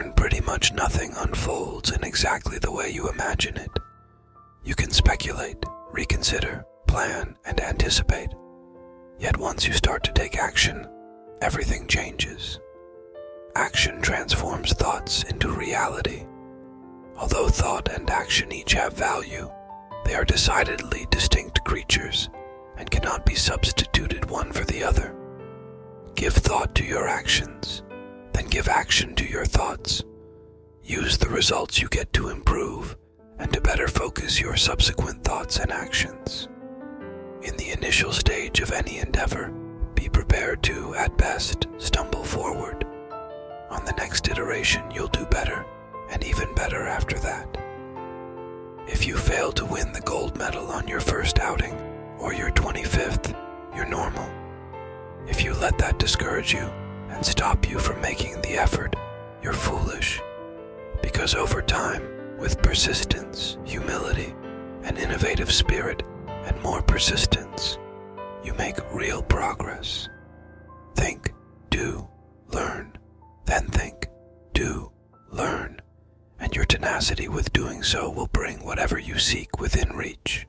learn pretty much nothing unfolds in exactly the way you imagine it. You can speculate, reconsider, plan, and anticipate. Yet once you start to take action, everything changes. Action transforms thoughts into reality. Although thought and action each have value, they are decidedly distinct creatures and cannot be substituted one for the other. Give thought to your actions, then give action to your thoughts. Use the results you get to improve and to better focus your subsequent thoughts and actions. In the initial stage of any endeavor, be prepared to, at best, stumble forward. On the next iteration, you'll do better, and even better after that. If you fail to win the gold medal on your first outing, or your 25th, you're normal. If you let that discourage you and stop you from making the effort, you're foolish. Because over time, with persistence, humility, an innovative spirit, and more persistence, you make real progress. Think, do, learn, then think, do, learn, and your tenacity with doing so will bring whatever you seek within reach.